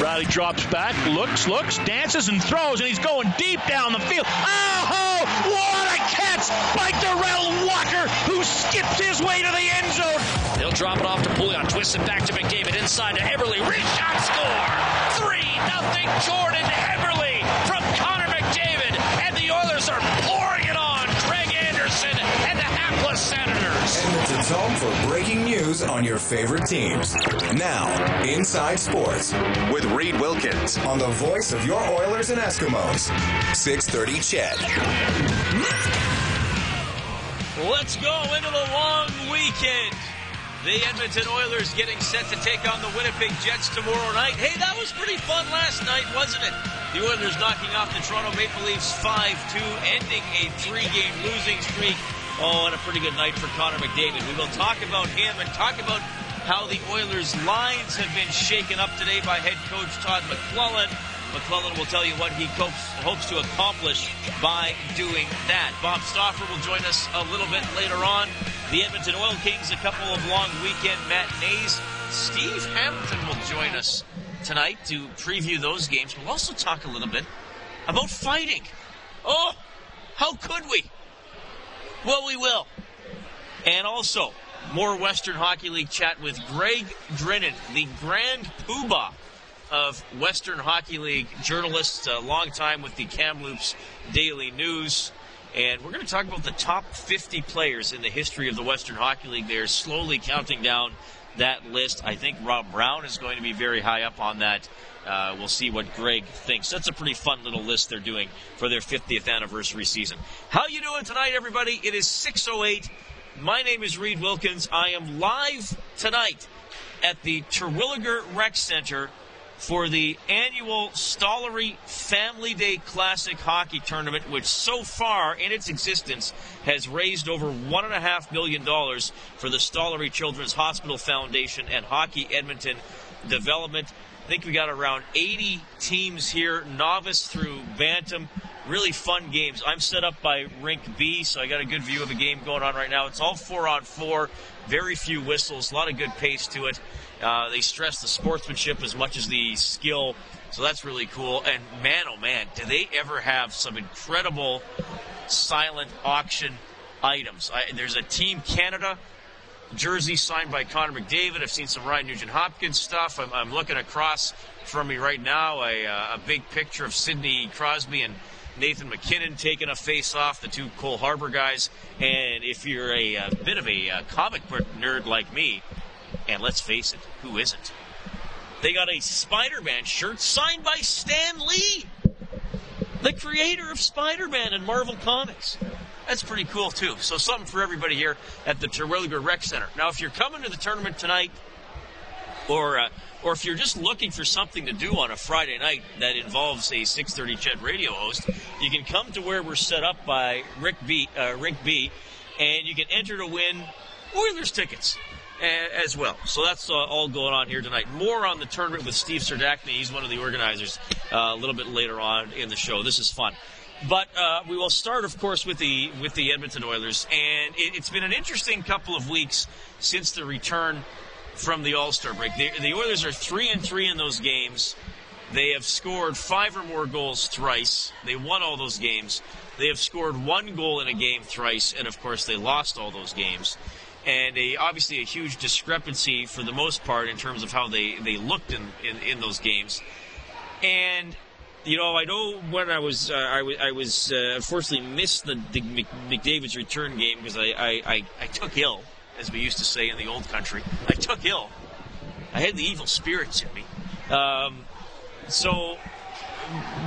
Riley drops back, looks, looks, dances, and throws, and he's going deep down the field. Oh, what a catch by Darrell Walker, who skips his way to the end zone. He'll drop it off to Pouliot, twists it back to McDavid, inside to Eberle, wrist shot, score! 3 nothing Jordan Eberle Home for breaking news on your favorite teams. Now, Inside Sports with Reed Wilkins. on the voice of your Oilers and Eskimos. 630 CHED. Let's go into the long weekend. The Edmonton Oilers getting set to take on the Winnipeg Jets tomorrow night. Hey, that was pretty fun last night, wasn't it? The Oilers knocking off the Toronto Maple Leafs 5-2, ending a three-game losing streak. Oh, and a pretty good night for Connor McDavid. We will talk about him and talk about how the Oilers' lines have been shaken up today by head coach Todd McLellan. McLellan will tell you what he hopes, hopes to accomplish by doing that. Bob Stauffer will join us a little bit later on. The Edmonton Oil Kings, a couple of long weekend matinees. Steve Hamilton will join us tonight to preview those games. We'll also talk a little bit about fighting. Oh, how could we? Well, we will. And also, more Western Hockey League chat with Greg Drinnan, the grand poobah of Western Hockey League journalists, a long time with the Kamloops Daily News. And we're going to talk about the top 50 players in the history of the Western Hockey League. They're slowly counting down that list. I think Rob Brown is going to be very high up on that. Uh, we'll see what Greg thinks. That's a pretty fun little list they're doing for their 50th anniversary season. How you doing tonight, everybody? It is 6:08. My name is Reed Wilkins. I am live tonight at the Terwillegar Rec Center for the annual Stollery Family Day Classic Hockey Tournament, which so far in its existence has raised over $1.5 million for the Stollery Children's Hospital Foundation and Hockey Edmonton Development. I think we got around 80 teams here, novice through Bantam. Really fun games. I'm set up by Rink B, so I got a good view of a game going on right now. It's all four on four, very few whistles, a lot of good pace to it. Uh, they stress the sportsmanship as much as the skill, so that's really cool. And man, oh man, do they ever have some incredible silent auction items? I, there's a Team Canada jersey signed by Connor McDavid. I've seen some Ryan Nugent Hopkins stuff. I'm, I'm looking across from me right now a, uh, a big picture of Sidney Crosby and Nathan MacKinnon taking a face off, the two Cole Harbour guys. And if you're a, a bit of a uh, comic book nerd like me, and let's face it, who isn't? They got a Spider Man shirt signed by Stan Lee, the creator of Spider Man and Marvel Comics. That's pretty cool, too. So, something for everybody here at the Terwillegar Rec Center. Now, if you're coming to the tournament tonight, or uh, or if you're just looking for something to do on a Friday night that involves a 6:30 CHED radio host, you can come to where we're set up by Rick B, uh, B, and you can enter to win Oilers tickets as well. So that's uh, all going on here tonight. More on the tournament with Steve Serdachny. He's one of the organizers. Uh, a little bit later on in the show. This is fun. But uh, we will start, of course, with the with the Edmonton Oilers, and it, it's been an interesting couple of weeks since the return from the All Star break. The, the Oilers are three and three in those games. They have scored five or more goals thrice. They won all those games. They have scored one goal in a game thrice, and of course, they lost all those games. And a, obviously, a huge discrepancy for the most part in terms of how they, they looked in, in, in those games. And you know, I know when I was uh, I, w- I was uh, unfortunately missed the, the Mc- McDavid's return game because I, I, I, I took ill, as we used to say in the old country. I took ill. I had the evil spirits in me. Um, so,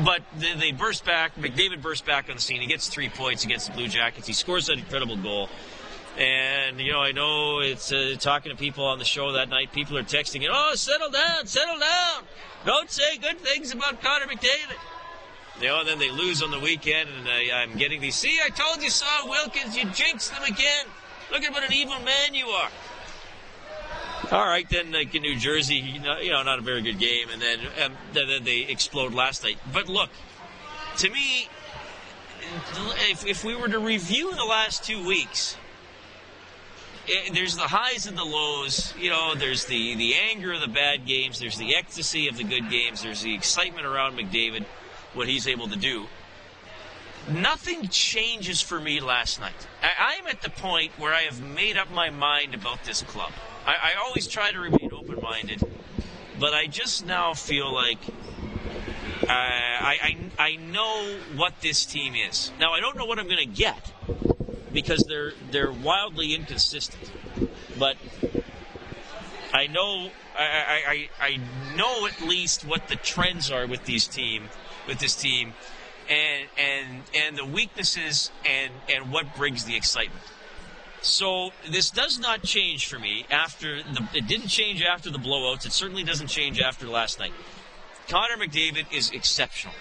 but they, they burst back. McDavid burst back on the scene. He gets three points against the Blue Jackets. He scores that incredible goal. And you know, I know it's uh, talking to people on the show that night. People are texting, "Oh, settle down, settle down. Don't say good things about Connor McDavid." You know, and then they lose on the weekend, and I, I'm getting these. See, I told you so, Wilkins. You jinxed them again. Look at what an evil man you are. All right, then like in New Jersey, you know, you know not a very good game, and then um, then then they explode last night. But look, to me, if, if we were to review the last two weeks, it, there's the highs and the lows. You know, there's the the anger of the bad games. There's the ecstasy of the good games. There's the excitement around McDavid, what he's able to do. Nothing changes for me last night. I, I'm at the point where I have made up my mind about this club. I, I always try to remain open minded, but I just now feel like uh, I, I I know what this team is. Now I don't know what I'm going to get because they're they're wildly inconsistent. But I know I, I, I know at least what the trends are with these team with this team and and and the weaknesses and and what brings the excitement. So this does not change for me after the it didn't change after the blowouts. It certainly doesn't change after last night. Connor McDavid is exceptional.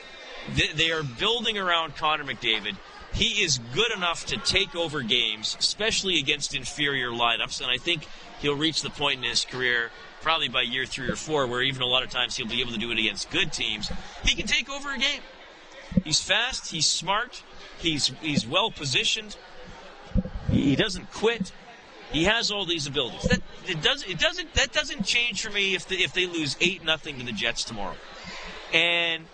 They, they are building around Connor McDavid he is good enough to take over games, especially against inferior lineups. And I think he'll reach the point in his career, probably by year three or four, where even a lot of times he'll be able to do it against good teams. He can take over a game. He's fast. He's smart. He's he's well positioned. He doesn't quit. He has all these abilities. That it does it doesn't that doesn't change for me if the, if they lose eight nothing to the Jets tomorrow, and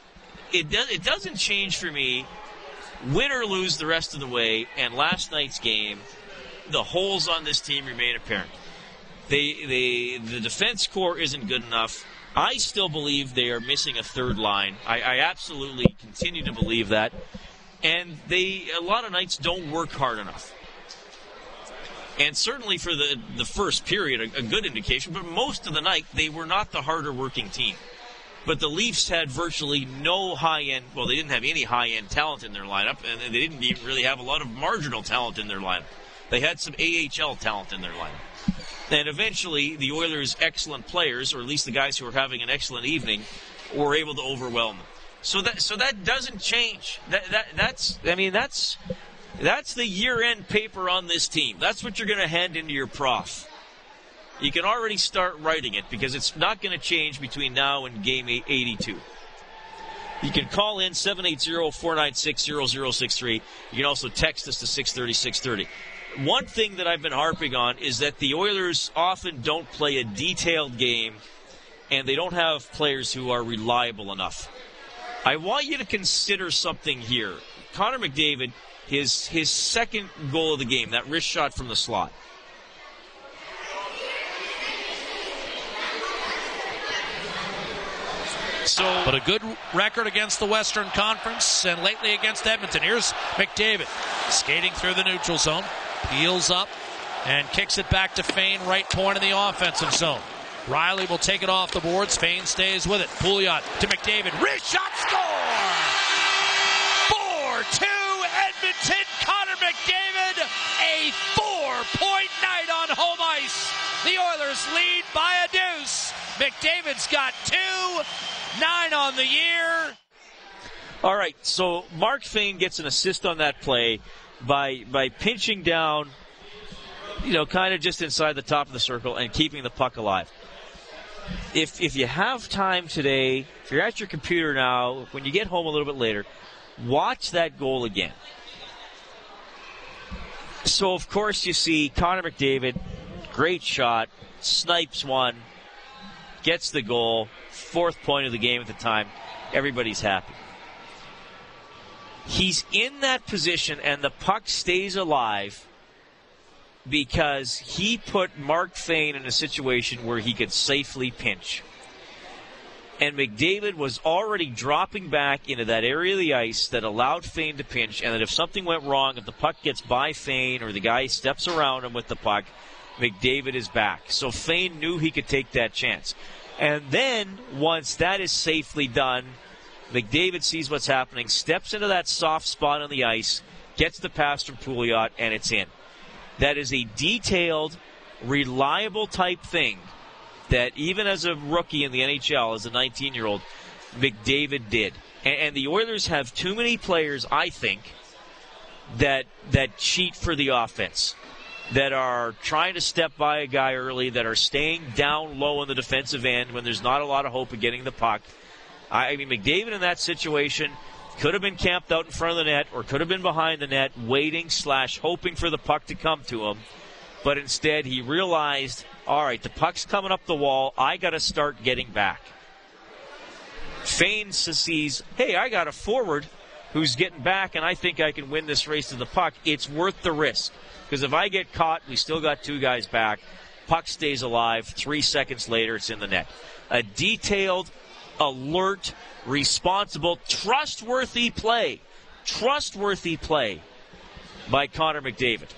it does it doesn't change for me win or lose the rest of the way, and last night's game, the holes on this team remain apparent. They, they, the defense core isn't good enough. I still believe they are missing a third line. I, I absolutely continue to believe that. And they, a lot of nights, don't work hard enough. And certainly for the, the first period, a, a good indication, but most of the night, they were not the harder working team. But the Leafs had virtually no high end, well, they didn't have any high end talent in their lineup, and they didn't even really have a lot of marginal talent in their lineup. They had some AHL talent in their lineup. And eventually, the Oilers' excellent players, or at least the guys who were having an excellent evening, were able to overwhelm them. So that so that doesn't change. That, that that's I mean that's that's the year-end paper on this team. That's what you're going to hand into your prof you can already start writing it because it's not going to change between now and game 82. You can call in 780-496-0063. You can also text us to 630 630. One thing that I've been harping on is that the Oilers often don't play a detailed game and they don't have players who are reliable enough. I want you to consider something here. Connor McDavid, his his second goal of the game, that wrist shot from the slot. So, but a good record against the Western Conference and lately against Edmonton. Here's McDavid skating through the neutral zone, peels up and kicks it back to Fayne, right point in the offensive zone. Riley will take it off the boards. Fayne stays with it. Pouliot to McDavid. Wrist shot score! 4 2 Edmonton. Connor McDavid. A four point night on home ice. The Oilers lead by a deuce. McDavid's got two. Nine on the year. All right, so Mark Fayne gets an assist on that play by by pinching down, you know, kind of just inside the top of the circle and keeping the puck alive. If if you have time today, if you're at your computer now, when you get home a little bit later, watch that goal again. So of course you see Connor McDavid, great shot, snipes one, gets the goal, fourth point of the game at the time. Everybody's happy. He's in that position, and the puck stays alive because he put Mark Fayne in a situation where he could safely pinch. And McDavid was already dropping back into that area of the ice that allowed Fayne to pinch, and that if something went wrong, if the puck gets by Fayne or the guy steps around him with the puck, McDavid is back. So Fayne knew he could take that chance. And then once that is safely done, McDavid sees what's happening, steps into that soft spot on the ice, gets the pass from Pouliot, and it's in. That is a detailed, reliable type thing that even as a rookie in the NHL, as a 19 year old, McDavid did. And, and the Oilers have too many players, I think, that that cheat for the offense that are trying to step by a guy early, that are staying down low on the defensive end when there's not a lot of hope of getting the puck. I mean, McDavid in that situation could have been camped out in front of the net or could have been behind the net, waiting slash hoping for the puck to come to him. but instead he realized, all right, the puck's coming up the wall. I got to start getting back. Fayne sees, hey, I got a forward who's getting back, and I think I can win this race to the puck. It's worth the risk. Because if I get caught, we still got two guys back. Puck stays alive. Three seconds later, it's in the net. A detailed, alert, responsible, trustworthy play. Trustworthy play by Connor McDavid.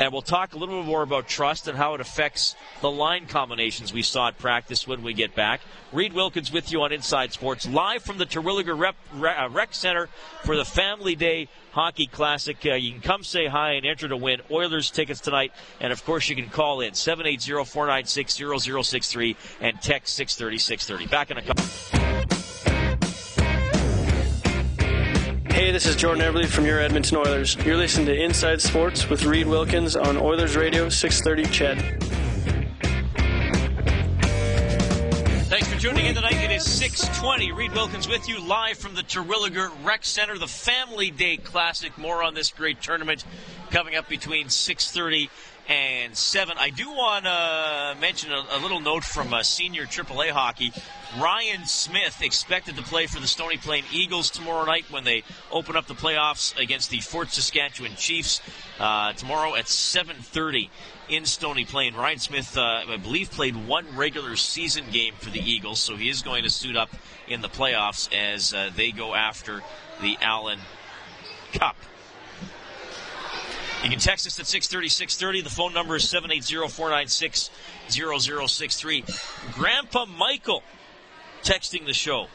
And we'll talk a little bit more about trust and how it affects the line combinations we saw at practice when we get back. Reed Wilkins with you on Inside Sports, live from the Terwillegar Rep, uh, Rec Center for the Family Day Hockey Classic. Uh, you can come say hi and enter to win Oilers tickets tonight. And of course, you can call in 780 496 0063 and text 630 630. Back in a couple. Hey, this is Jordan Eberle from your Edmonton Oilers. You're listening to Inside Sports with Reed Wilkins on Oilers Radio 630 CHED. Thanks for tuning in tonight. Is 620. Reed Wilkins with you live from the Terwillegar Rec Center, the Family Day Classic. More on this great tournament coming up between 630 and 7. I do want to mention a, a, little note from uh, senior AAA hockey. Ryan Smyth expected to play for the Stony Plain Eagles tomorrow night when they open up the playoffs against the Fort Saskatchewan Chiefs uh, tomorrow at 7:30 in Stony Plain. Ryan Smyth, uh, I believe, played one regular season game for the Eagles, so he is going to suit up in the playoffs as uh, they go after the Allen Cup. You can text us at 630 630. The phone number is 780 496 0063. Grandpa Michael texting the show.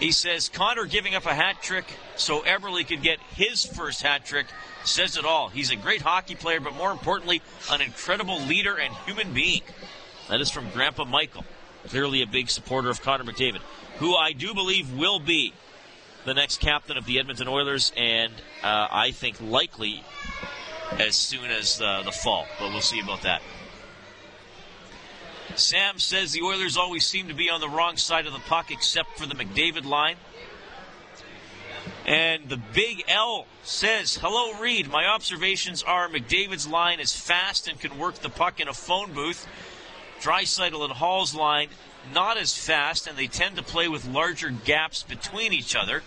He says Connor giving up a hat trick so Eberle could get his first hat trick says it all. He's a great hockey player, but more importantly, an incredible leader and human being. That is from Grandpa Michael. Clearly a big supporter of Connor McDavid, who I do believe will be the next captain of the Edmonton Oilers, and uh, I think likely as soon as uh, the fall. But we'll see about that. Sam says the Oilers always seem to be on the wrong side of the puck except for the McDavid line. And the Big L says, Hello, Reed. My observations are McDavid's line is fast and can work the puck in a phone booth. Draisaitl and Hall's line not as fast, and they tend to play with larger gaps between each other.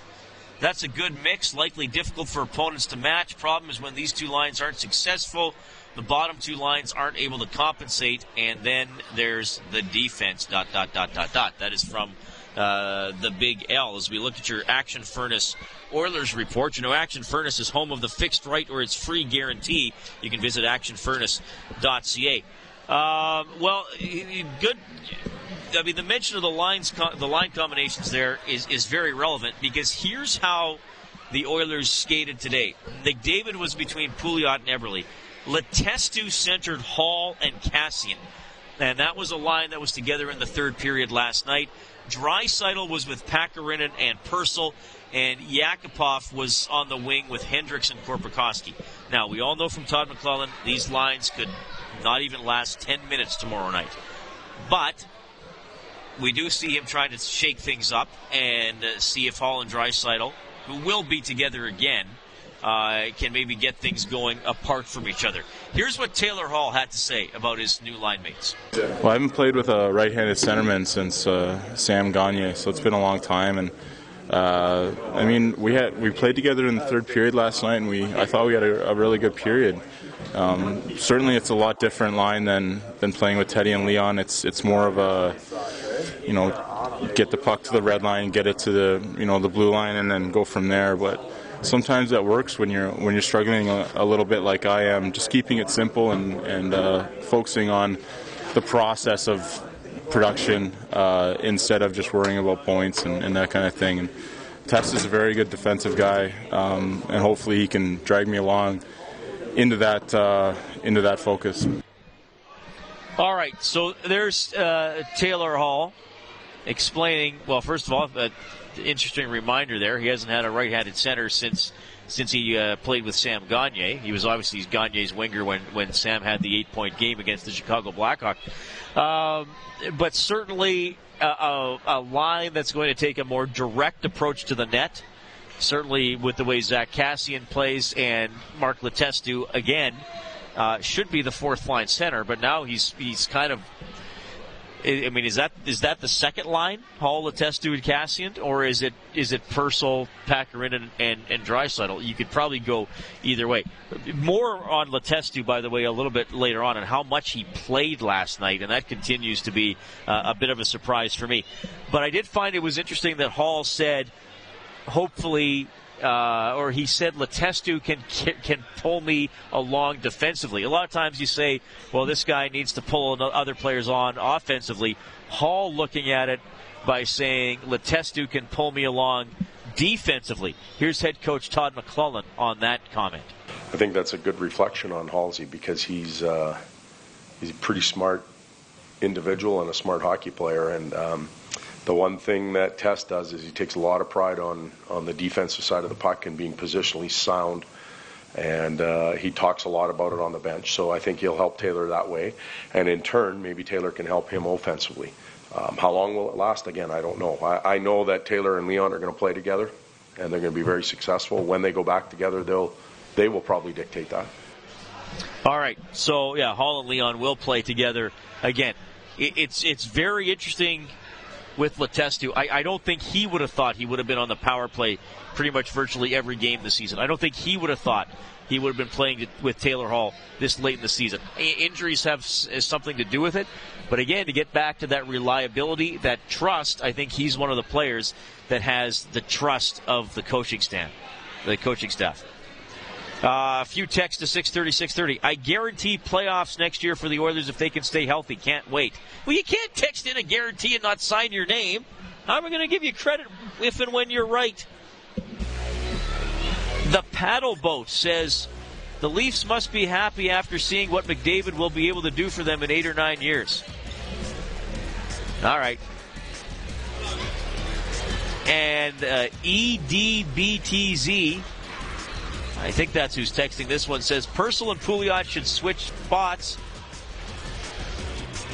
That's a good mix, likely difficult for opponents to match. Problem is when these two lines aren't successful, the bottom two lines aren't able to compensate, and then there's the defense. Dot dot dot dot dot. That is from uh, the Big L. As we look at your Action Furnace Oilers report, you know Action Furnace is home of the fixed right or its free guarantee. You can visit actionfurnace.ca. Um, well, good. I mean, the mention of the lines, the line combinations there is is very relevant because here's how the Oilers skated today. McDavid was between Pouliot and Eberle. Letestu centered Hall and Kassian. And that was a line that was together in the third period last night. Draisaitl was with Pakarinen and Purcell, and Yakupov was on the wing with Hendricks and Korpikoski. Now, we all know from Todd McLellan these lines could not even last 10 minutes tomorrow night. But we do see him trying to shake things up and uh, see if Hall and Draisaitl, who will be together again, uh, can maybe get things going apart from each other. Here's what Taylor Hall had to say about his new line mates. Well, I haven't played with a right-handed centerman since uh, Sam Gagner, so it's been a long time. And uh, I mean, we had we played together in the third period last night, and we I thought we had a, a really good period. Um, certainly, it's a lot different line than than playing with Teddy and Leon. It's it's more of a you know get the puck to the red line, get it to the you know the blue line, and then go from there. But sometimes that works when you're when you're struggling a, a little bit like I am. Just keeping it simple and and uh, focusing on the process of production uh, instead of just worrying about points and, and, that kind of thing. And Tess is a very good defensive guy, um, and hopefully he can drag me along into that uh, into that focus. All right, so there's uh, Taylor Hall explaining. Well, first of all, interesting reminder there. He hasn't had a right-handed center since since he uh, played with Sam Gagner. He was obviously Gagner's winger when, when Sam had the eight point game against the Chicago Blackhawks. Um, but certainly a, a, a, line that's going to take a more direct approach to the net. Certainly with the way Zack Kassian plays and Mark Letestu again. uh, should be the fourth line center, but now he's he's kind of. I mean, is that is that the second line, Hall, Letestu, and Kassian, or is it is it Purcell, Pakarinen, and and, and Draisaitl? You could probably go either way. More on Letestu, by the way, a little bit later on, and how much he played last night, and that continues to be uh, a bit of a surprise for me. But I did find it was interesting that Hall said, hopefully uh, or he said Letestu can can pull me along defensively. A lot of times you say, well, this guy needs to pull other players on offensively. Hall looking at it by saying Letestu can pull me along defensively. Here's head coach Todd McLellan on that comment. I think that's a good reflection on Halsey because he's uh, he's a pretty smart individual and a smart hockey player, and um, the one thing that Tess does is he takes a lot of pride on on the defensive side of the puck and being positionally sound, and uh, he talks a lot about it on the bench. So I think he'll help Taylor that way, and in turn, maybe Taylor can help him offensively. Um, how long will it last? Again, I don't know. I, I know that Taylor and Leon are going to play together, and they're going to be very successful. When they go back together, they'll they will probably dictate that. All right. So yeah, Hall and Leon will play together again. It's it's very interesting with Letestu. I, I don't think he would have thought he would have been on the power play pretty much virtually every game this season. I don't think he would have thought he would have been playing with Taylor Hall this late in the season. Injuries have something to do with it, but again, to get back to that reliability, that trust, I think he's one of the players that has the trust of the coaching staff, the coaching staff. Uh, a few texts to 630, 630. I guarantee playoffs next year for the Oilers if they can stay healthy. Can't wait. Well, you can't text in a guarantee and not sign your name. How am I going to give you credit if and when you're right? The paddle boat says the Leafs must be happy after seeing what McDavid will be able to do for them in eight or nine years. All right. And uh, EDBTZ I think that's who's texting this one. Says Purcell and Pouliot should switch spots.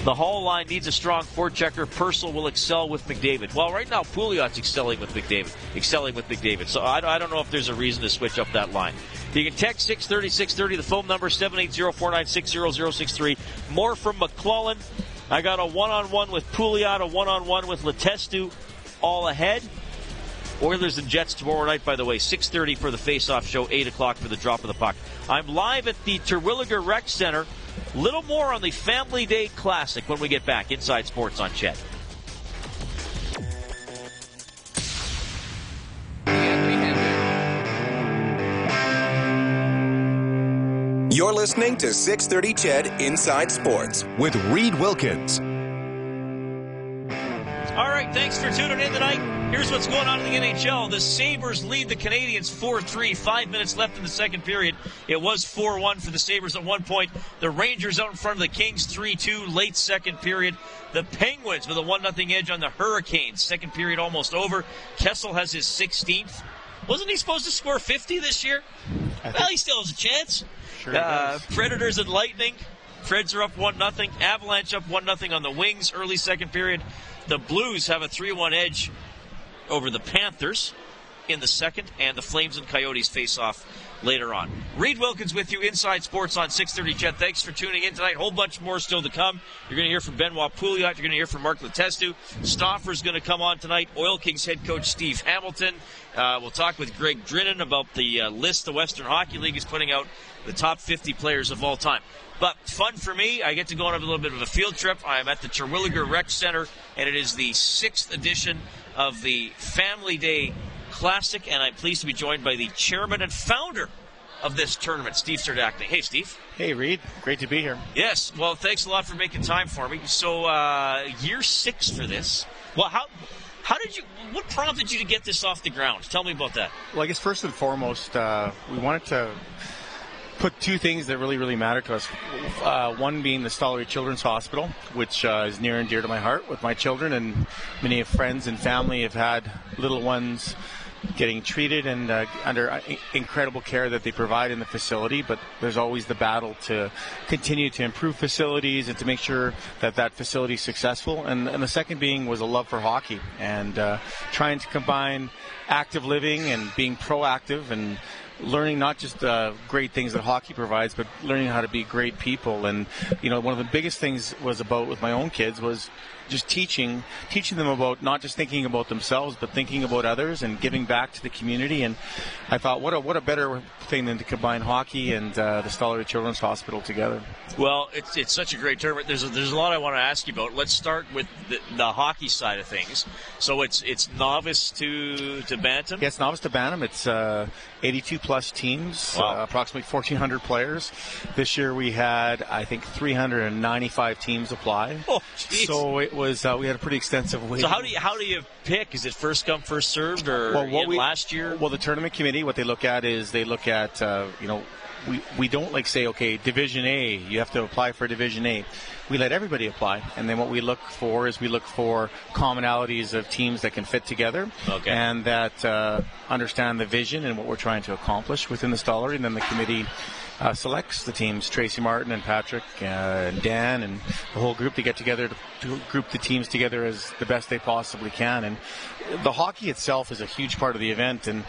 The Hall line needs a strong forechecker. Purcell will excel with McDavid. Well, right now Pouliot's excelling with McDavid. Excelling with McDavid. So I, I don't know if there's a reason to switch up that line. You can text 630 630. The phone number 780 496 0063. More from McLellan. I got a one on one with Pouliot, a one on one with Letestu all ahead. Oilers and Jets tomorrow night, by the way, 6.30 for the face-off show, 8 o'clock for the drop of the puck. I'm live at the Terwillegar Rec Center. Little more on the Family Day Classic when we get back. Inside Sports on CHED. You're listening to 630 CHED Inside Sports with Reed Wilkins. All right, thanks for tuning in tonight. Here's what's going on in the NHL. The Sabres lead the Canadiens 4-3. Five minutes left in the second period. It was 4-1 for the Sabres at one point. The Rangers out in front of the Kings 3-2 late second period. The Penguins with a 1-0 edge on the Hurricanes. Second period almost over. Kessel has his 16th. Wasn't he supposed to score 50 this year? Well, he still has a chance. Sure uh, Predators and Lightning. Preds are up 1-0. Avalanche up 1-0 on the Wings early second period. The Blues have a 3-1 edge over the Panthers in the second, and the Flames and Coyotes face off later on. Reed Wilkins with you, Inside Sports on 630 CHED. Thanks for tuning in tonight. Whole bunch more still to come. You're going to hear from Benoit Pouliot. You're going to hear from Mark Letestu. Stauffer's going to come on tonight. Oil Kings head coach Steve Hamilton. Uh, we'll talk with Greg Drinnan about the uh, list the Western Hockey League is putting out, the top 50 players of all time. But fun for me, I get to go on a little bit of a field trip. I am at the Terwillegar Rec Center, and it is the sixth edition of the Family Day Classic, and I'm pleased to be joined by the chairman and founder of this tournament, Steve Serdachny. Hey, Steve. Hey, Reed. Great to be here. Yes. Well, thanks a lot for making time for me. So, uh, year six for this. Well, how how did you? What prompted you to get this off the ground? Tell me about that. Well, I guess first and foremost, uh, we wanted to put two things that really, really matter to us. Uh, one being the Stollery Children's Hospital, which uh, is near and dear to my heart with my children, and many friends and family have had little ones getting treated and uh, under uh, incredible care that they provide in the facility. But there's always the battle to continue to improve facilities and to make sure that that facility is successful. And, and the second being was a love for hockey and uh, trying to combine active living and being proactive and learning not just uh, great things that hockey provides, but learning how to be great people. And you know, one of the biggest things was about with my own kids was just teaching teaching them about not just thinking about themselves but thinking about others and giving back to the community and I thought what a what a better thing than to combine hockey and uh, the Stollery Children's Hospital together. Well, it's, it's such a great tournament. There's a, there's a lot I want to ask you about. Let's start with the, the hockey side of things. So it's it's novice to to bantam. Yes, novice to bantam. It's uh, 82 plus teams, Wow. uh, approximately 1,400 players. This year we had I think 395 teams apply. Oh, jeez. so it was uh, we had a pretty extensive wait. So how do you how do you pick? Is it first come first served or well, what we, last year? Well, the tournament committee, what they look at is they look at, uh, you know, we, we don't like say, okay, Division A, you have to apply for Division A. We let everybody apply, and then what we look for is we look for commonalities of teams that can fit together Okay. and that uh, understand the vision and what we're trying to accomplish within the Stollery. And then the committee uh, selects the teams. Tracy Martin and Patrick uh, and Dan and the whole group to get together to, to group the teams together as the best they possibly can. And the hockey itself is a huge part of the event. And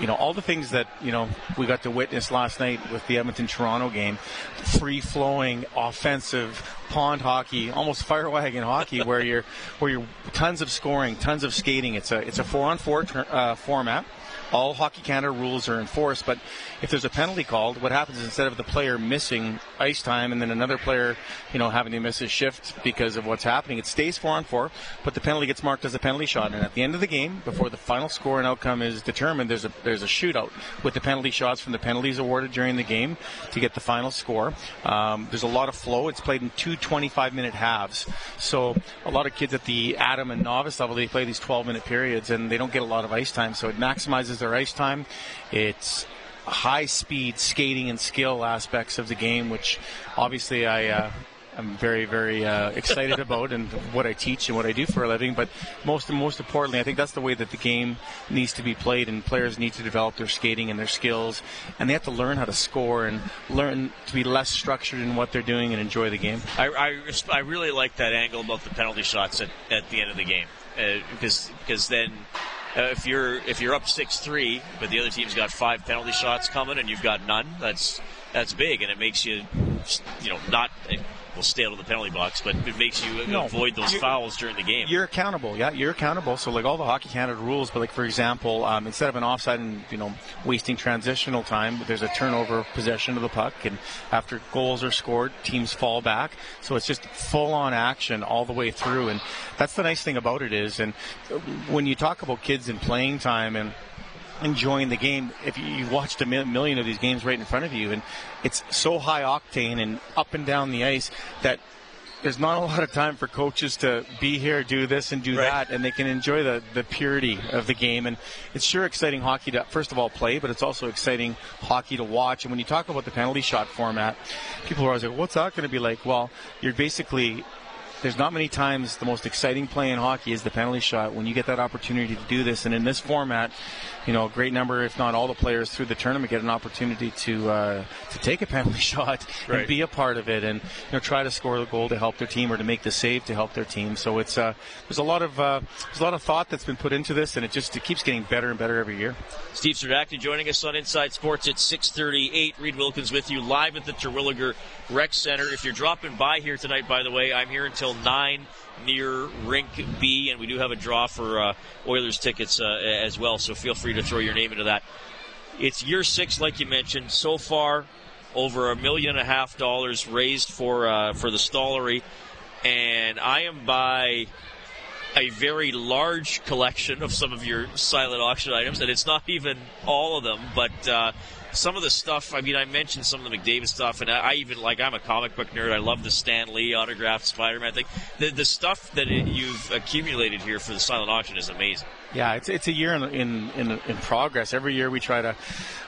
you know all the things that you know we got to witness last night with the Edmonton Toronto game, free flowing offensive pond hockey, almost fire wagon hockey, where you're where you're tons of scoring, tons of skating. It's a it's a four on four uh, format. All Hockey Canada rules are enforced, but if there's a penalty called, what happens is instead of the player missing ice time and then another player, you know, having to miss his shift because of what's happening, it stays four on four, but the penalty gets marked as a penalty shot. And at the end of the game, before the final score and outcome is determined, there's a there's a shootout with the penalty shots from the penalties awarded during the game to get the final score. Um, there's a lot of flow. It's played in two 25 minute halves, so a lot of kids at the Adam and novice level they play these 12 minute periods and they don't get a lot of ice time, so it maximizes their ice time. It's high speed skating and skill aspects of the game, which obviously I. Uh, I'm very, very uh, excited about and what I teach and what I do for a living. But most, most importantly, I think that's the way that the game needs to be played, and players need to develop their skating and their skills, and they have to learn how to score and learn to be less structured in what they're doing and enjoy the game. I, I, I really like that angle about the penalty shots at, at the end of the game uh, because because then uh, if you're if you're up six three but the other team's got five penalty shots coming and you've got none that's that's big and it makes you you know not will stay out of the penalty box but it makes you No, avoid those fouls during the game. You're accountable, yeah. You're accountable. So like all the Hockey Canada rules, but like for example, um, instead of an offside and you know wasting transitional time, there's a turnover of possession of the puck, and after goals are scored, teams fall back. So it's just full on action all the way through, and that's the nice thing about it is, and when you talk about kids and playing time and enjoying the game. If you, you've watched a million of these games right in front of you, and it's so high octane and up and down the ice that there's not a lot of time for coaches to be here, do this, and do that, and they can enjoy the, the purity of the game. And it's sure exciting hockey to, first of all, play, but it's also exciting hockey to watch. And when you talk about the penalty shot format, people are always like, what's that going to be like? Well, you're basically there's not many times the most exciting play in hockey is the penalty shot when you get that opportunity to do this. And in this format, you know, a great number, if not all the players through the tournament get an opportunity to uh, to take a penalty shot Right. and be a part of it, and you know, try to score the goal to help their team or to make the save to help their team. So it's uh, there's a lot of uh, there's a lot of thought that's been put into this, and it just it keeps getting better and better every year. Steve Serdachny joining us on Inside Sports at 6:38. Reed Wilkins with you live at the Terwillegar Rec Center. If you're dropping by here tonight, by the way, I'm here until nine near Rink B, and we do have a draw for uh, Oilers tickets uh, as well. So feel free to throw your name into that. It's year six, like you mentioned. So far, over a million and a half dollars raised for uh, for the Stollery, and I am by a very large collection of some of your silent auction items, and it's not even all of them, but uh, some of the stuff. I mean, I mentioned some of the McDavid stuff, and I, I even like. I'm a comic book nerd. I love the Stan Lee autographed Spider-Man thing. The the stuff that it, you've accumulated here for the silent auction is amazing. Yeah, it's it's a year in in, in in progress. Every year we try to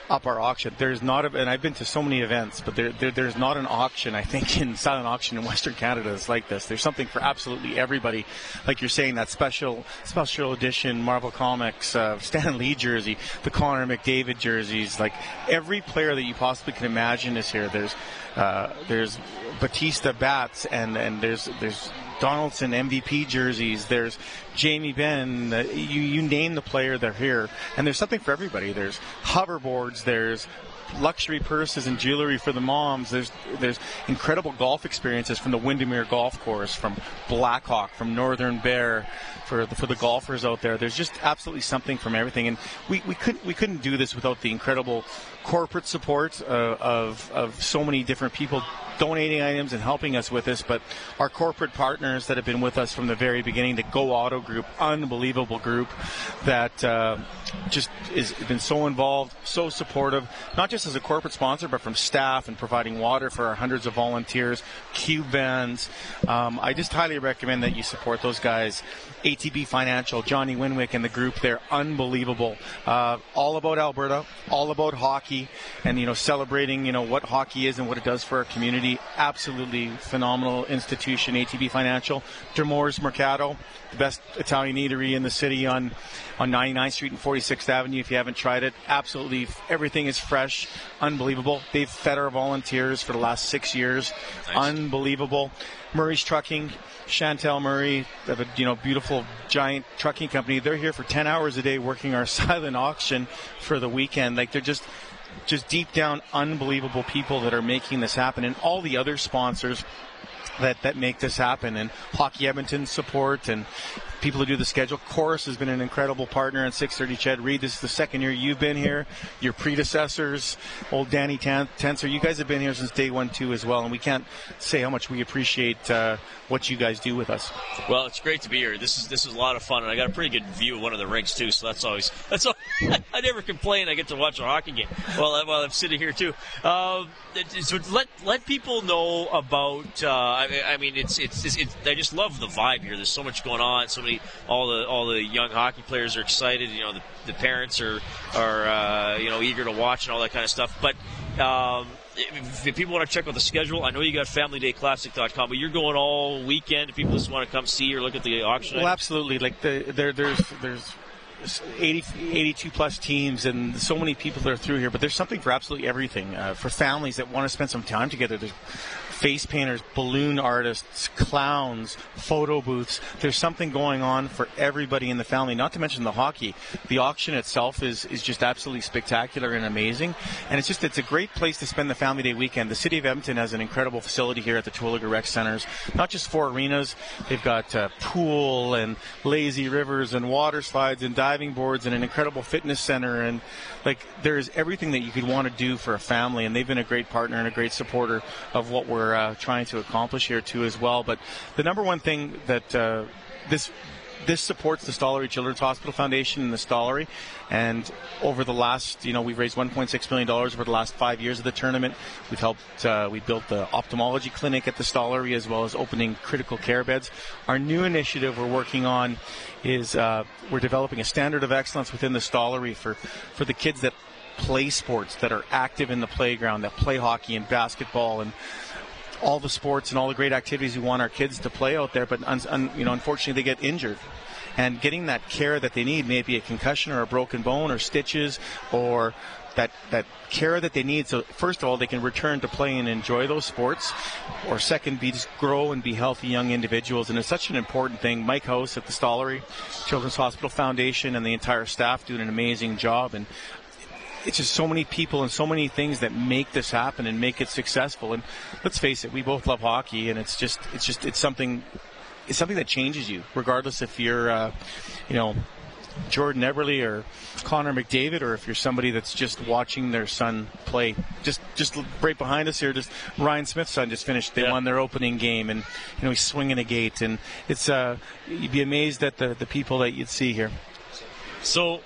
up our auction. There's not a, and I've been to so many events, but there, there there's not an auction I think in silent auction in Western Canada that's like this. There's something for absolutely everybody. Like you're saying, that special special edition Marvel Comics uh, Stan Lee jersey, the Connor McDavid jerseys, like every player that you possibly can imagine is here. There's uh, there's Bautista bats and and there's there's Donaldson MVP jerseys. There's Jamie Benn. You you name the player, they're here, and there's something for everybody. There's hoverboards. There's luxury purses and jewelry for the moms. There's there's incredible golf experiences from the Windermere Golf Course, from Blackhawk, from Northern Bear, for the, for the golfers out there. There's just absolutely something from everything, and we, we couldn't we couldn't do this without the incredible corporate support uh, of of so many different people donating items and helping us with this, but our corporate partners that have been with us from the very beginning, the Go Auto Group, unbelievable group that uh, just has been so involved, so supportive, not just as a corporate sponsor, but from staff and providing water for our hundreds of volunteers, cube vans. Um, I just highly recommend that you support those guys. ATB Financial, Johnny Winwick, and the group. They're unbelievable. Uh, all about Alberta, all about hockey, and you know celebrating you know what hockey is and what it does for our community. Absolutely phenomenal institution, ATB Financial. Dermore's Mercato, the best Italian eatery in the city on on 99th Street and 46th Avenue. If you haven't tried it, absolutely everything is fresh, unbelievable. They've fed our volunteers for the last six years, nice. unbelievable. Murray's Trucking Chantel Murray, have a you know beautiful giant trucking company. They're here for 10 hours a day working our silent auction for the weekend. Like they're just just deep down unbelievable people that are making this happen, and all the other sponsors that that make this happen. And Hockey Edmonton support and people who do the schedule. Corus has been an incredible partner in 630 CHED Reed. This is the second year you've been here. Your predecessors, old Danny Tencer, you guys have been here since day one too as well, and we can't say how much we appreciate uh, what you guys do with us. Well, it's great to be here. This is this is a lot of fun, and I got a pretty good view of one of the rinks too. So that's always that's all, I never complain. I get to watch a hockey game while, while I'm sitting here too. Uh, so let let people know about. Uh, I, I, mean, it's, it's, it's it's I just love the vibe here. There's so much going on. So many all the all the young hockey players are excited. You know, the, the parents are are uh, you know eager to watch and all that kind of stuff. But um, if, if people want to check out the schedule, I know you got FamilyDayClassic.com, but you're going all weekend. If people just want to come see or look at the auction, well, absolutely. Like the, there, there's there's 80, 82 plus teams and so many people that are through here, but there's something for absolutely everything. Uh, for families that want to spend some time together, there's face painters, balloon artists, clowns, photo booths. There's something going on for everybody in the family, not to mention the hockey. The auction itself is, is just absolutely spectacular and amazing. And it's just, it's a great place to spend the family day weekend. The city of Edmonton has an incredible facility here at the Terwillegar Rec Centers. Not just four arenas, they've got uh, pool and lazy rivers and water slides and diving boards and an incredible fitness center. And like, there's everything that you could want to do for a family. And they've been a great partner and a great supporter of what we're we're uh, trying to accomplish here too as well. But the number one thing that uh, this this supports the Stollery Children's Hospital Foundation and the Stollery. And over the last, you know, we've raised 1.6 million dollars over the last five years of the tournament. We've helped. Uh, we built the ophthalmology clinic at the Stollery as well as opening critical care beds. Our new initiative we're working on is uh, we're developing a standard of excellence within the Stollery for for the kids that play sports that are active in the playground that play hockey and basketball and all the sports and all the great activities we want our kids to play out there, but un, un, you know, unfortunately, they get injured. And getting that care that they need, maybe a concussion or a broken bone or stitches or that that care that they need. So first of all, they can return to play and enjoy those sports, or second, be just grow and be healthy young individuals. And it's such an important thing. Mike House at the Stollery Children's Hospital Foundation and the entire staff doing an amazing job. And it's just so many people and so many things that make this happen and make it successful. And let's face it, we both love hockey, and it's just it's just it's something it's something that changes you, regardless if you're uh, you know Jordan Eberle or Connor McDavid, or if you're somebody that's just watching their son play. Just just right behind us here, just Ryan Smyth's son just finished. They yeah. won their opening game, and you know he's swinging a gate, and it's uh, you'd be amazed at the the people that you'd see here. So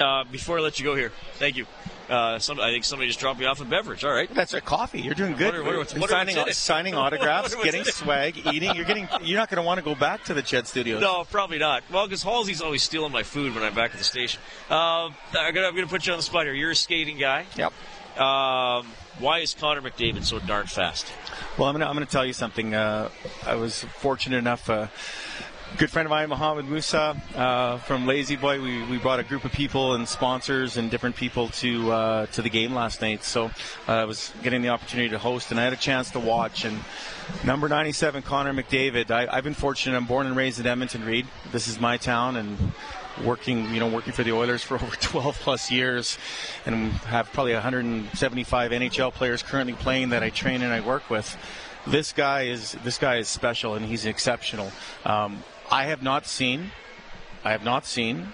uh, before I let you go here, thank you. Uh, some, I think somebody just dropped me off a beverage. All right, that's a coffee. You're doing good. What are, what are, what signing, signing autographs, getting swag, eating. You're getting. You're not going to want to go back to the Ched Studios. No, probably not. Well, because Halsey's always stealing my food when I'm back at the station. Uh, I'm going to put you on the spot here. You're a skating guy. Yep. Um, why is Connor McDavid so darn fast? Well, I'm going to tell you something. Uh, I was fortunate enough uh, good friend of mine, Mohammed Musa uh, from La-Z-Boy. We, we brought a group of people and sponsors and different people to uh, to the game last night. So uh, I was getting the opportunity to host, and I had a chance to watch. And number 97, Connor McDavid. I, I've been fortunate. I'm born and raised in Edmonton, Reed. This is my town, and working, you know, working for the Oilers for over 12 plus years, and have probably 175 NHL players currently playing that I train and I work with. This guy is this guy is special, and he's exceptional. Um, I have not seen, I have not seen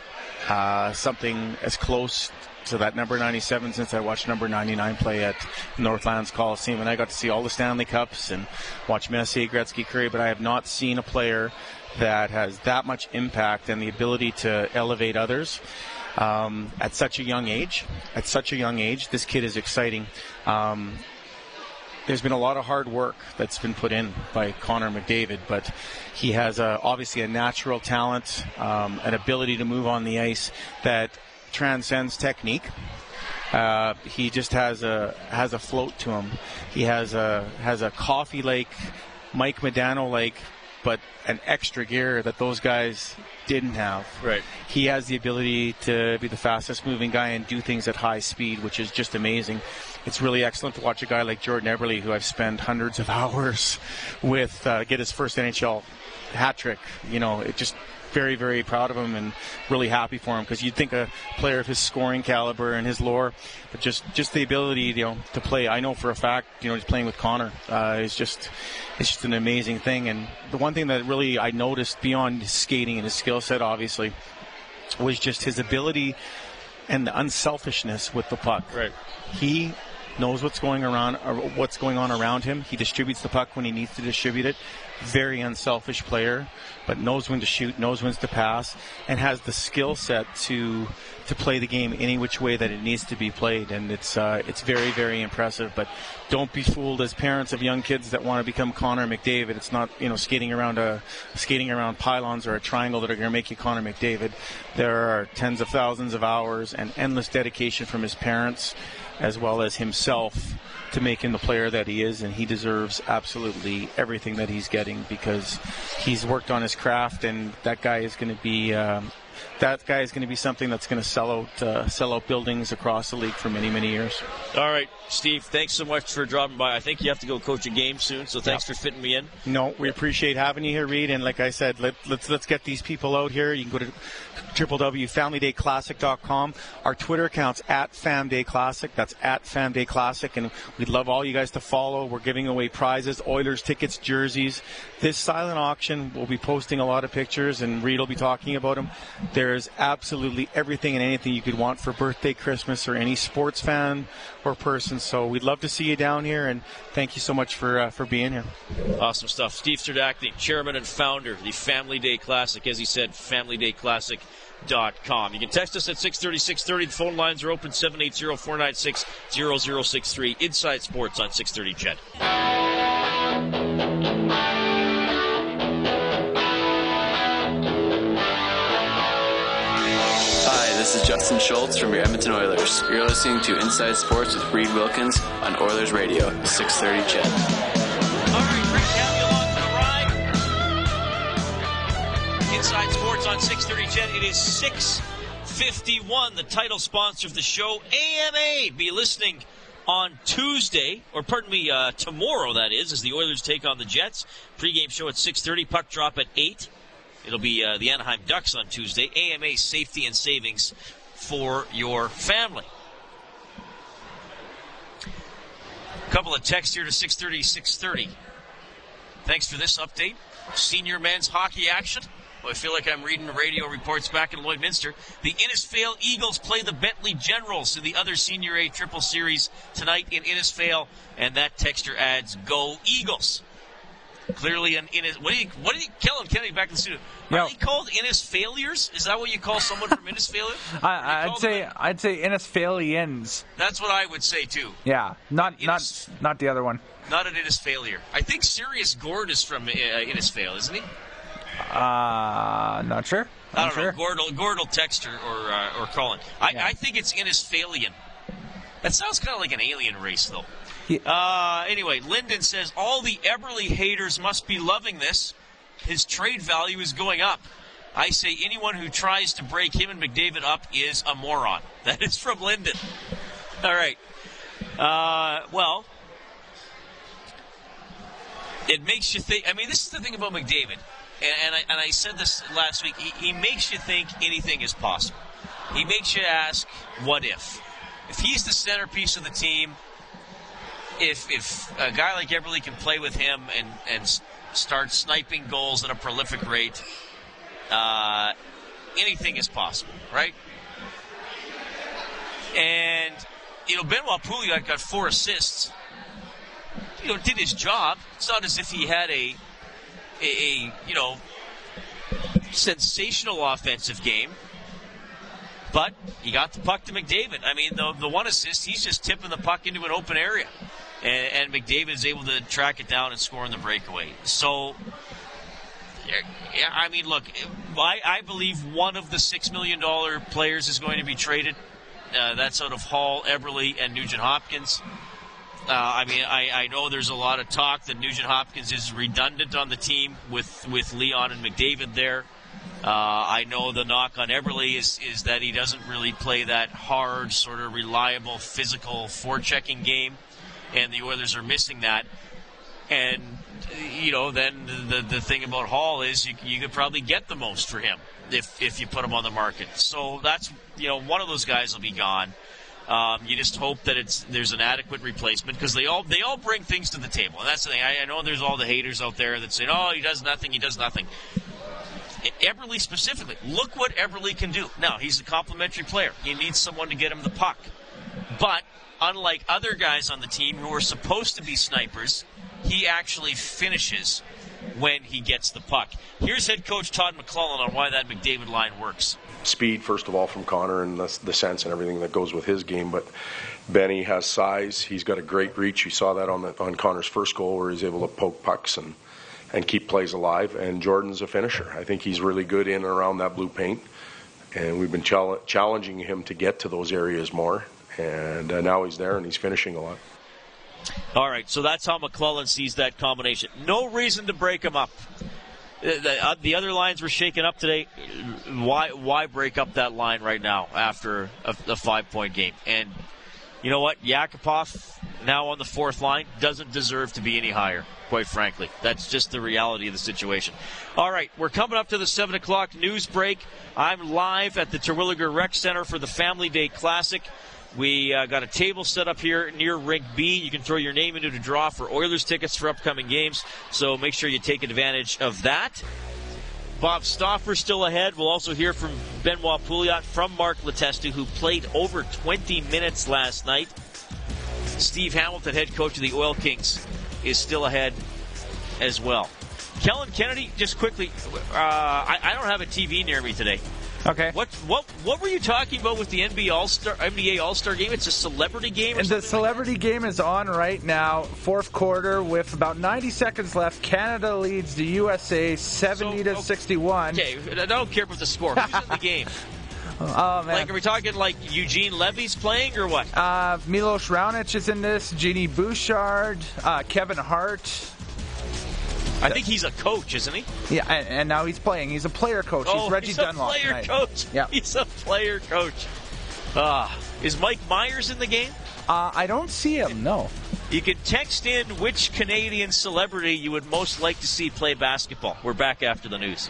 uh, something as close to that number 97 since I watched number 99 play at Northlands Coliseum, and I got to see all the Stanley Cups and watch Messier, Gretzky, Kurri, but I have not seen a player that has that much impact and the ability to elevate others. Um, at such a young age, at such a young age, this kid is exciting. Um, there's been a lot of hard work that's been put in by Connor McDavid, but he has a, obviously a natural talent, um, an ability to move on the ice that transcends technique. Uh, he just has a has a float to him. He has a has a coffee like Mike Modano like, but an extra gear that those guys didn't have. Right. He has the ability to be the fastest moving guy and do things at high speed, which is just amazing. It's really excellent to watch a guy like Jordan Eberle, who I've spent hundreds of hours with, uh, get his first NHL hat trick. You know, it just very, very proud of him and really happy for him because you'd think a player of his scoring caliber and his lore, but just just the ability, you know, to play. I know for a fact, you know, he's playing with Connor. Uh, it's just it's just an amazing thing. And the one thing that really I noticed beyond his skating and his skill set, obviously, was just his ability and the unselfishness with the puck. Right. He knows what's going around or what's going on around him. He distributes the puck when he needs to distribute it. Very unselfish player, but knows when to shoot, knows when to pass, and has the skill set to to play the game any which way that it needs to be played. And it's uh, it's very very impressive. But don't be fooled as parents of young kids that want to become Connor McDavid. It's not you know skating around a skating around pylons or a triangle that are going to make you Connor McDavid. There are tens of thousands of hours and endless dedication from his parents as well as himself to make him the player that he is, and he deserves absolutely everything that he's getting because he's worked on his craft, and that guy is going to be. Um, that guy is going to be something that's going to sell out uh, sell out buildings across the league for many many years. All right, Steve. Thanks so much for dropping by. I think you have to go coach a game soon, so thanks Yeah. for fitting me in. No, we appreciate having you here, Reed. And like I said, let, let's let's get these people out here. You can go to www.familydayclassic.com. Our Twitter account's at FamDayClassic. That's at FamDayClassic, and we'd love all you guys to follow. We're giving away prizes, Oilers tickets, jerseys. This silent auction, we'll be posting a lot of pictures, and Reed will be talking about them. There's absolutely everything and anything you could want for birthday, Christmas, or any sports fan or person. So we'd love to see you down here, and thank you so much for uh, for being here. Awesome stuff. Steve Serdachny, chairman and founder of the Family Day Classic. As he said, familydayclassic.com. You can text us at 630 630. The phone lines are open 780 496 0063. Inside Sports on 630 CHED. Hi, this is Justin Schultz from your Edmonton Oilers. You're listening to Inside Sports with Reed Wilkins on Oilers Radio, 630 CHED. All right, to have you along for the ride. Inside Sports on 630 CHED. It is 651, the title sponsor of the show. AMA. Be listening on Tuesday, or pardon me, uh, tomorrow, that is, as the Oilers take on the Jets. Pre-game show at 6.30, puck drop at 8. It'll be uh, the Anaheim Ducks on Tuesday. AMA safety and savings for your family. A couple of texts here to 630, 630. Thanks for this update. Senior men's hockey action. Well, I feel like I'm reading radio reports back in Lloydminster. The Innisfail Eagles play the Bentley Generals in the other Senior A Triple Series tonight in Innisfail, and that texture adds "Go Eagles." Clearly, an Innis. What do you what do you Kellen Kennedy back in the studio? Are they called Innis failures? Is that what you call someone from Innis failure? I, I'd say I'd say Innisfailians. That's what I would say too. Yeah, not not not the other one. Not an Innis failure. I think Sirius Gord is from uh, Innisfail, isn't he? Uh, not sure. I Not don't sure. know. Gordle, Gordle Texter or uh, or Colin. I, I think it's Innisfailian. That sounds kind of like an alien race, though. Uh, anyway, Lyndon says all the Eberle haters must be loving this. his trade value is going up. I say anyone who tries to break him and McDavid up is a moron. That is from Lyndon. All right. Uh, well, it makes you think. I mean, this is the thing about McDavid, and, and, I, and I said this last week. He, he makes you think anything is possible. He makes you ask, what if? If he's the centerpiece of the team, if if a guy like Eberle can play with him and and start sniping goals at a prolific rate, uh, anything is possible, right? And you know, Benoit Pouliot got four assists. You know, did his job. It's not as if he had a a, a you know sensational offensive game. But he got the puck to McDavid. I mean, the, the one assist, he's just tipping the puck into an open area. And, and McDavid is able to track it down and score in the breakaway. So, I mean, look, I, I believe one of the $6 million players is going to be traded. Uh, that's out of Hall, Eberle, and Nugent Hopkins. Uh, I mean, I, I know there's a lot of talk that Nugent Hopkins is redundant on the team with, with Leon and McDavid there. Uh, I know the knock on Eberle is, is that he doesn't really play that hard, sort of reliable, physical forechecking game, and the Oilers are missing that. And you know, then the the thing about Hall is you, you could probably get the most for him if if you put him on the market. So that's you know one of those guys will be gone. Um, you just hope that it's there's an adequate replacement because they all they all bring things to the table, and that's the thing. I, I know there's all the haters out there that say, "Oh, he does nothing, he does nothing." Eberle specifically, look what Eberle can do. Now he's a complimentary player. He needs someone to get him the puck, but unlike other guys on the team who are supposed to be snipers, he actually finishes when he gets the puck. Here's head coach Todd McLellan on why that McDavid line works. Speed, first of all, from Connor and the, the sense and everything that goes with his game, but Benny has size. He's got a great reach. You saw that on the, on Connor's first goal, where he's able to poke pucks and and keep plays alive. And Jordan's a finisher. I think he's really good in and around that blue paint, and we've been chal- challenging him to get to those areas more. And uh, now he's there and he's finishing a lot. All right, so that's how McLellan sees that combination. No reason to break him up. The, uh, the, other lines were shaken up today. Why why break up that line right now after a, a five point game? And you know what? Yakupov now on the fourth line doesn't deserve to be any higher. Quite frankly, that's just the reality of the situation. All right, we're coming up to the seven o'clock news break. I'm live at the Terwillegar Rec Center for the Family Day Classic. We uh, got a table set up here near Rink B. You can throw your name into the draw for Oilers tickets for upcoming games, so make sure you take advantage of that. Bob Stauffer still ahead. We'll also hear from Benoit Pouliot from Mark Letestu, who played over 20 minutes last night. Steve Hamilton, head coach of the Oil Kings, is still ahead as well. Kellen Kennedy, just quickly, uh, I, I don't have a TV near me today. Okay. What what what were you talking about with the NBA All Star NBA All Star game? It's a celebrity game. And the celebrity game is on right now, fourth quarter, with about 90 seconds left. Canada leads the USA 70 So, to okay. 61. Okay, I don't care about the score. Who's in the game? Oh man. Like, are we talking like Eugene Levy's playing or what? Uh, Milos Raonic is in this. Genie Bouchard, uh, Kevin Hart. I think he's a coach, isn't he? Yeah, and, and now he's playing. He's a player coach. oh, he's Reggie he's Dunlop. a player tonight. coach. Yeah. He's a player coach. Ah, is Mike Myers in the game? Uh, I don't see him. No. You can text in which Canadian celebrity you would most like to see play basketball. We're back after the news.